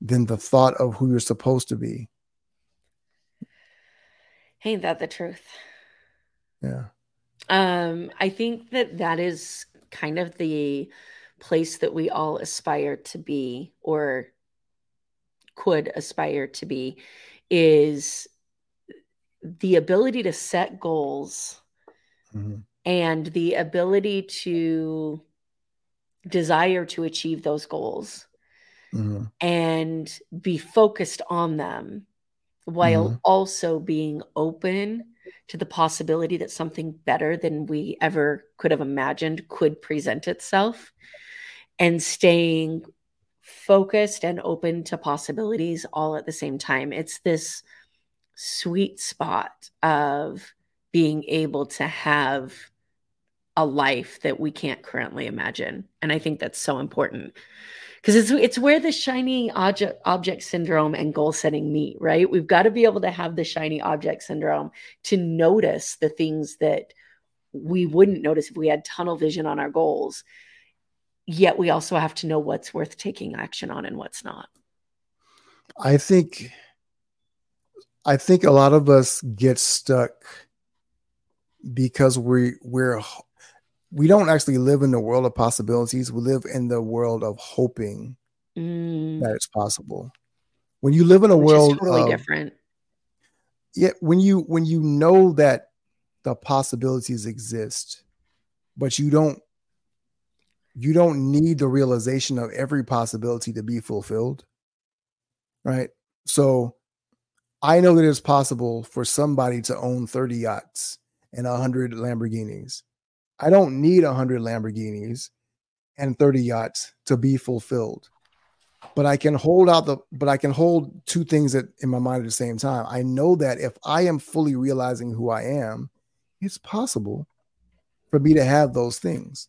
than the thought of who you're supposed to be. Ain't that the truth? Yeah. Um, I think that that is kind of the place that we all aspire to be or could aspire to be is the ability to set goals mm-hmm. and the ability to desire to achieve those goals mm-hmm. and be focused on them while mm-hmm. also being open to the possibility that something better than we ever could have imagined could present itself and staying focused and open to possibilities all at the same time. It's this sweet spot of being able to have a life that we can't currently imagine. And I think that's so important because it's it's where the shiny object object syndrome and goal setting meet, right? We've got to be able to have the shiny object syndrome to notice the things that we wouldn't notice if we had tunnel vision on our goals. Yet we also have to know what's worth taking action on and what's not. I think I think a lot of us get stuck because we we're we don't actually live in the world of possibilities. We live in the world of hoping mm. that it's possible. When you live in a Which world totally of, different. Yeah, when you when you know that the possibilities exist, but you don't you don't need the realization of every possibility to be fulfilled. Right? So I know that it's possible for somebody to own 30 yachts and 100 Lamborghinis I don't need 100 Lamborghinis and 30 yachts to be fulfilled. But I can hold out the but I can hold two things at, in my mind at the same time. I know that if I am fully realizing who I am, it's possible for me to have those things.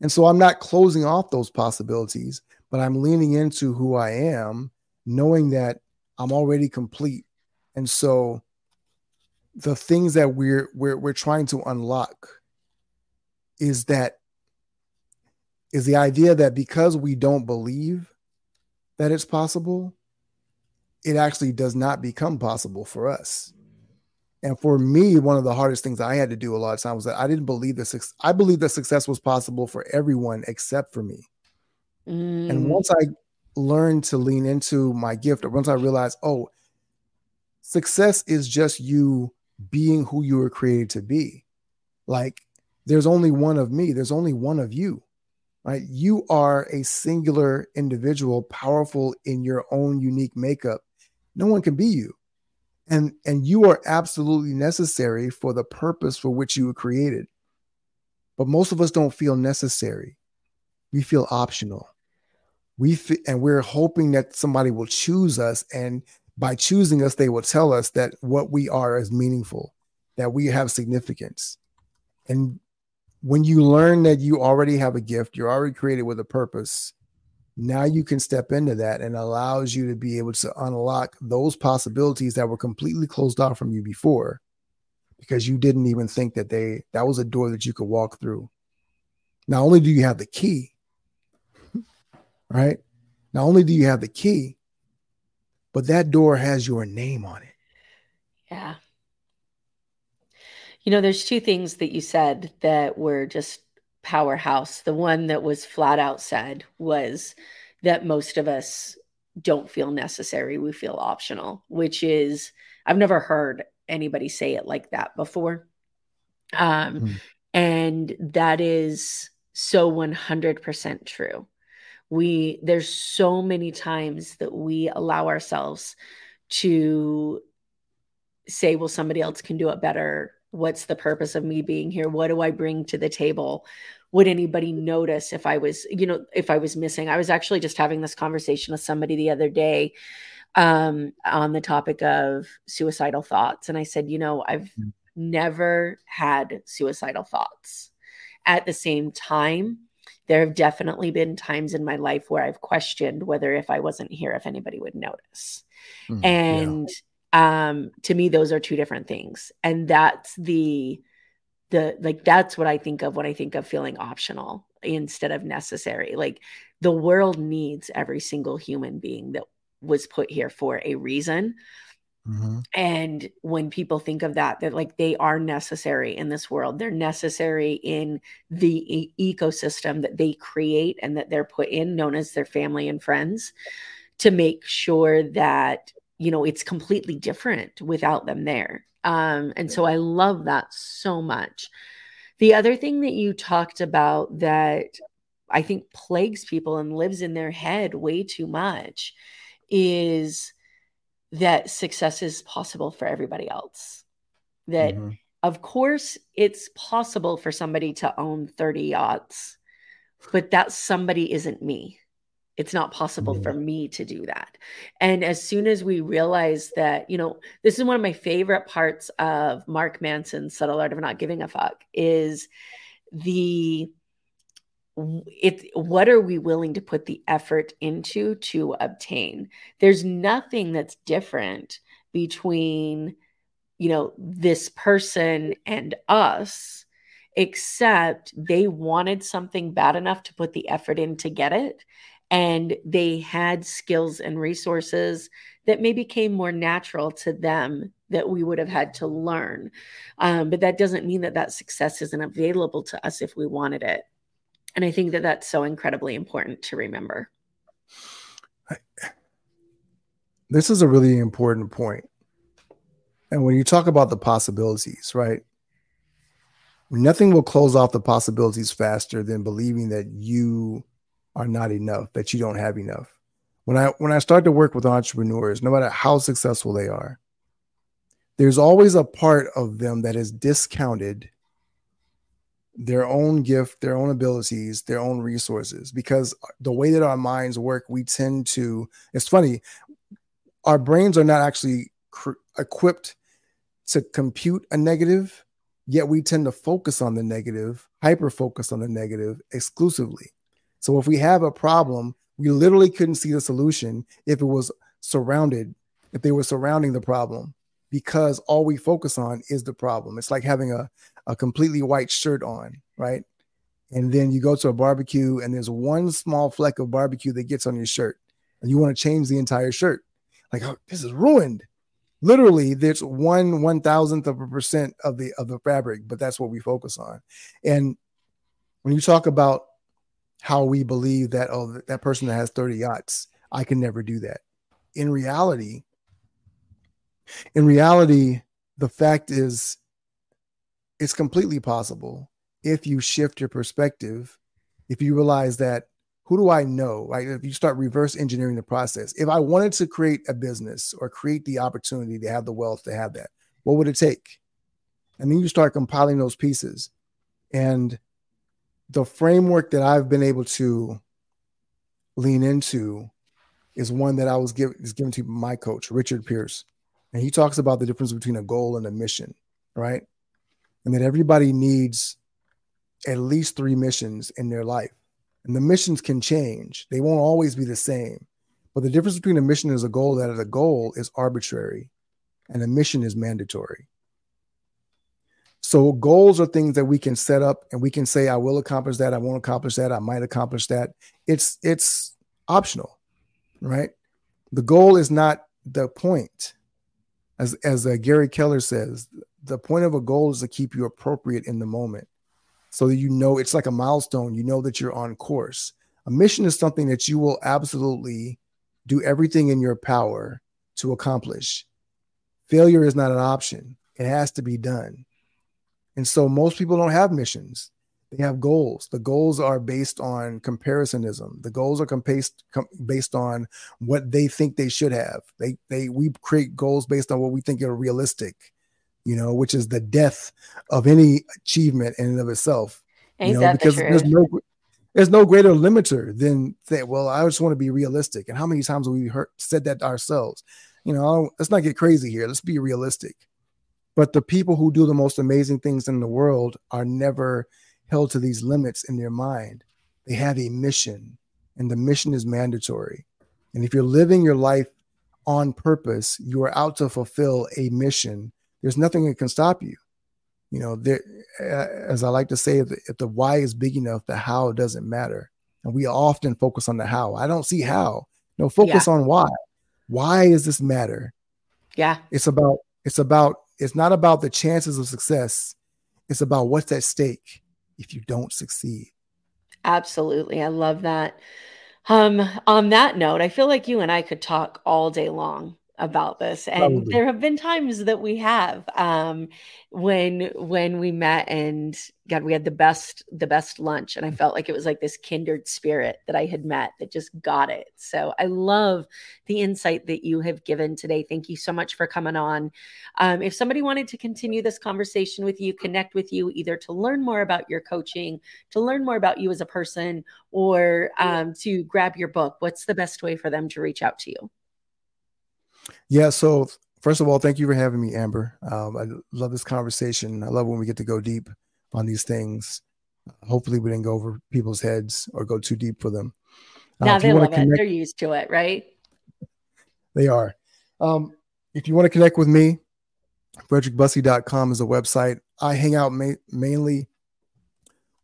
And so I'm not closing off those possibilities, but I'm leaning into who I am, knowing that I'm already complete. And so the things that we're we're we're trying to unlock is that is the idea that because we don't believe that it's possible, it actually does not become possible for us. And for me, one of the hardest things I had to do a lot of times was that I didn't believe that I believed that success was possible for everyone except for me. Mm. And once I learned to lean into my gift, or once I realized, oh, success is just you being who you were created to be. Like there's only one of me, there's only one of you, right? You are a singular individual, powerful in your own unique makeup. No one can be you. And, and you are absolutely necessary for the purpose for which you were created. But most of us don't feel necessary. We feel optional. We f- and we're hoping that somebody will choose us and by choosing us they will tell us that what we are is meaningful, that we have significance. And when you learn that you already have a gift, you're already created with a purpose. Now you can step into that and allows you to be able to unlock those possibilities that were completely closed off from you before because you didn't even think that they that was a door that you could walk through. Not only do you have the key, right? Not only do you have the key, but that door has your name on it. Yeah. You know, there's two things that you said that were just powerhouse. The one that was flat out said was that most of us don't feel necessary, we feel optional, which is, I've never heard anybody say it like that before. Um, mm. And that is so 100% true. We, there's so many times that we allow ourselves to say, well, somebody else can do it better what's the purpose of me being here? What do i bring to the table? Would anybody notice if i was you know if i was missing? I was actually just having this conversation with somebody the other day um, on the topic of suicidal thoughts and i said you know i've mm-hmm. never had suicidal thoughts. At the same time there have definitely been times in my life where i've questioned whether if i wasn't here if anybody would notice. Mm, and yeah um to me those are two different things. And that's the the like that's what i think of when i think of feeling optional instead of necessary. Like the world needs every single human being that was put here for a reason. Mm-hmm. And when people think of that, that like they are necessary in this world, they're necessary in the e- ecosystem that they create and that they're put in, known as their family and friends, to make sure that you know it's completely different without them there. Um, and so I love that so much. The other thing that you talked about that I think plagues people and lives in their head way too much is that success is possible for everybody else. That, mm-hmm. of course, it's possible for somebody to own 30 yachts, but that somebody isn't me. It's not possible mm-hmm. for me to do that. And as soon as we realize that, you know, this is one of my favorite parts of Mark Manson's Subtle Art of Not Giving a Fuck is the it what are we willing to put the effort into to obtain there's nothing that's different between you know this person and us except they wanted something bad enough to put the effort in to get it and they had skills and resources that maybe came more natural to them that we would have had to learn um, but that doesn't mean that that success isn't available to us if we wanted it and I think that that's so incredibly important to remember. This is a really important point. And when you talk about the possibilities, right? Nothing will close off the possibilities faster than believing that you are not enough, that you don't have enough. When I when I start to work with entrepreneurs, no matter how successful they are, there's always a part of them that is discounted their own gift, their own abilities, their own resources. Because the way that our minds work, we tend to, it's funny, our brains are not actually cr- equipped to compute a negative, yet we tend to focus on the negative, hyper focus on the negative exclusively. So if we have a problem, we literally couldn't see the solution if it was surrounded, if they were surrounding the problem because all we focus on is the problem. It's like having a, a completely white shirt on, right? And then you go to a barbecue and there's one small fleck of barbecue that gets on your shirt and you want to change the entire shirt. Like, oh, this is ruined. Literally, there's one one thousandth of a percent of the of the fabric, but that's what we focus on. And when you talk about how we believe that oh that person that has 30 yachts, I can never do that. In reality, in reality, the fact is, it's completely possible if you shift your perspective, if you realize that who do I know? Right? If you start reverse engineering the process, if I wanted to create a business or create the opportunity to have the wealth to have that, what would it take? And then you start compiling those pieces. And the framework that I've been able to lean into is one that I was given is given to my coach, Richard Pierce. And he talks about the difference between a goal and a mission, right? And that everybody needs at least three missions in their life. And the missions can change, they won't always be the same. But the difference between a mission and a goal that a goal is arbitrary and a mission is mandatory. So goals are things that we can set up and we can say, I will accomplish that, I won't accomplish that, I might accomplish that. It's it's optional, right? The goal is not the point as as uh, Gary Keller says, the point of a goal is to keep you appropriate in the moment, so that you know it's like a milestone. You know that you're on course. A mission is something that you will absolutely do everything in your power to accomplish. Failure is not an option; it has to be done. And so most people don't have missions. They have goals. The goals are based on comparisonism. The goals are based com- based on what they think they should have. They they we create goals based on what we think are realistic, you know, which is the death of any achievement in and of itself. Ain't you know, because the there's no there's no greater limiter than that. Well, I just want to be realistic. And how many times have we heard said that ourselves? You know, let's not get crazy here. Let's be realistic. But the people who do the most amazing things in the world are never held to these limits in their mind. They have a mission, and the mission is mandatory. And if you're living your life on purpose, you are out to fulfill a mission. There's nothing that can stop you. You know, there, uh, as I like to say, if the, if the why is big enough, the how doesn't matter. And we often focus on the how. I don't see how. No, focus yeah. on why. Why does this matter? Yeah. It's about, it's about, it's not about the chances of success. It's about what's at stake if you don't succeed. Absolutely. I love that. Um, on that note, I feel like you and I could talk all day long about this and Probably. there have been times that we have um when when we met and god we had the best the best lunch and i felt like it was like this kindred spirit that i had met that just got it. So i love the insight that you have given today. Thank you so much for coming on. Um, if somebody wanted to continue this conversation with you connect with you either to learn more about your coaching to learn more about you as a person or um, to grab your book what's the best way for them to reach out to you yeah. So first of all, thank you for having me, Amber. Um, I love this conversation. I love when we get to go deep on these things. Hopefully, we didn't go over people's heads or go too deep for them. Uh, now they love connect, it. They're used to it, right? They are. Um, if you want to connect with me, fredrickbussey.com is a website. I hang out ma- mainly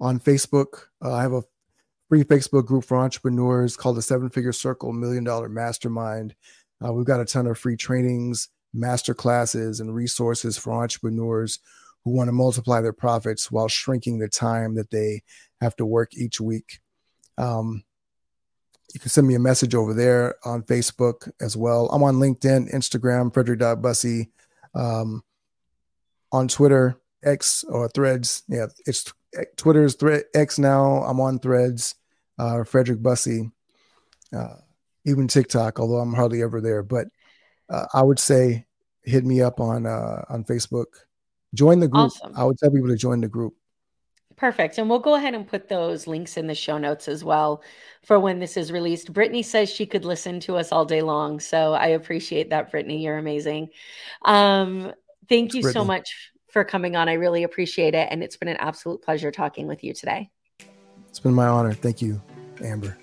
on Facebook. Uh, I have a free Facebook group for entrepreneurs called the Seven Figure Circle Million Dollar Mastermind. Uh, we've got a ton of free trainings, master classes, and resources for entrepreneurs who want to multiply their profits while shrinking the time that they have to work each week. Um, you can send me a message over there on Facebook as well. I'm on LinkedIn, Instagram, Fredrick.Bussey, um, on Twitter, X or Threads. Yeah, it's Twitter's thread X now. I'm on Threads, uh, Fredrick Bussey. Uh, even TikTok, although I'm hardly ever there. But uh, I would say hit me up on uh, on Facebook. Join the group. Awesome. I would tell people to join the group. Perfect. And we'll go ahead and put those links in the show notes as well for when this is released. Brittany says she could listen to us all day long. So I appreciate that, Brittany. You're amazing. Um, thank you Brittany. so much for coming on. I really appreciate it. And it's been an absolute pleasure talking with you today. It's been my honor. Thank you, Amber.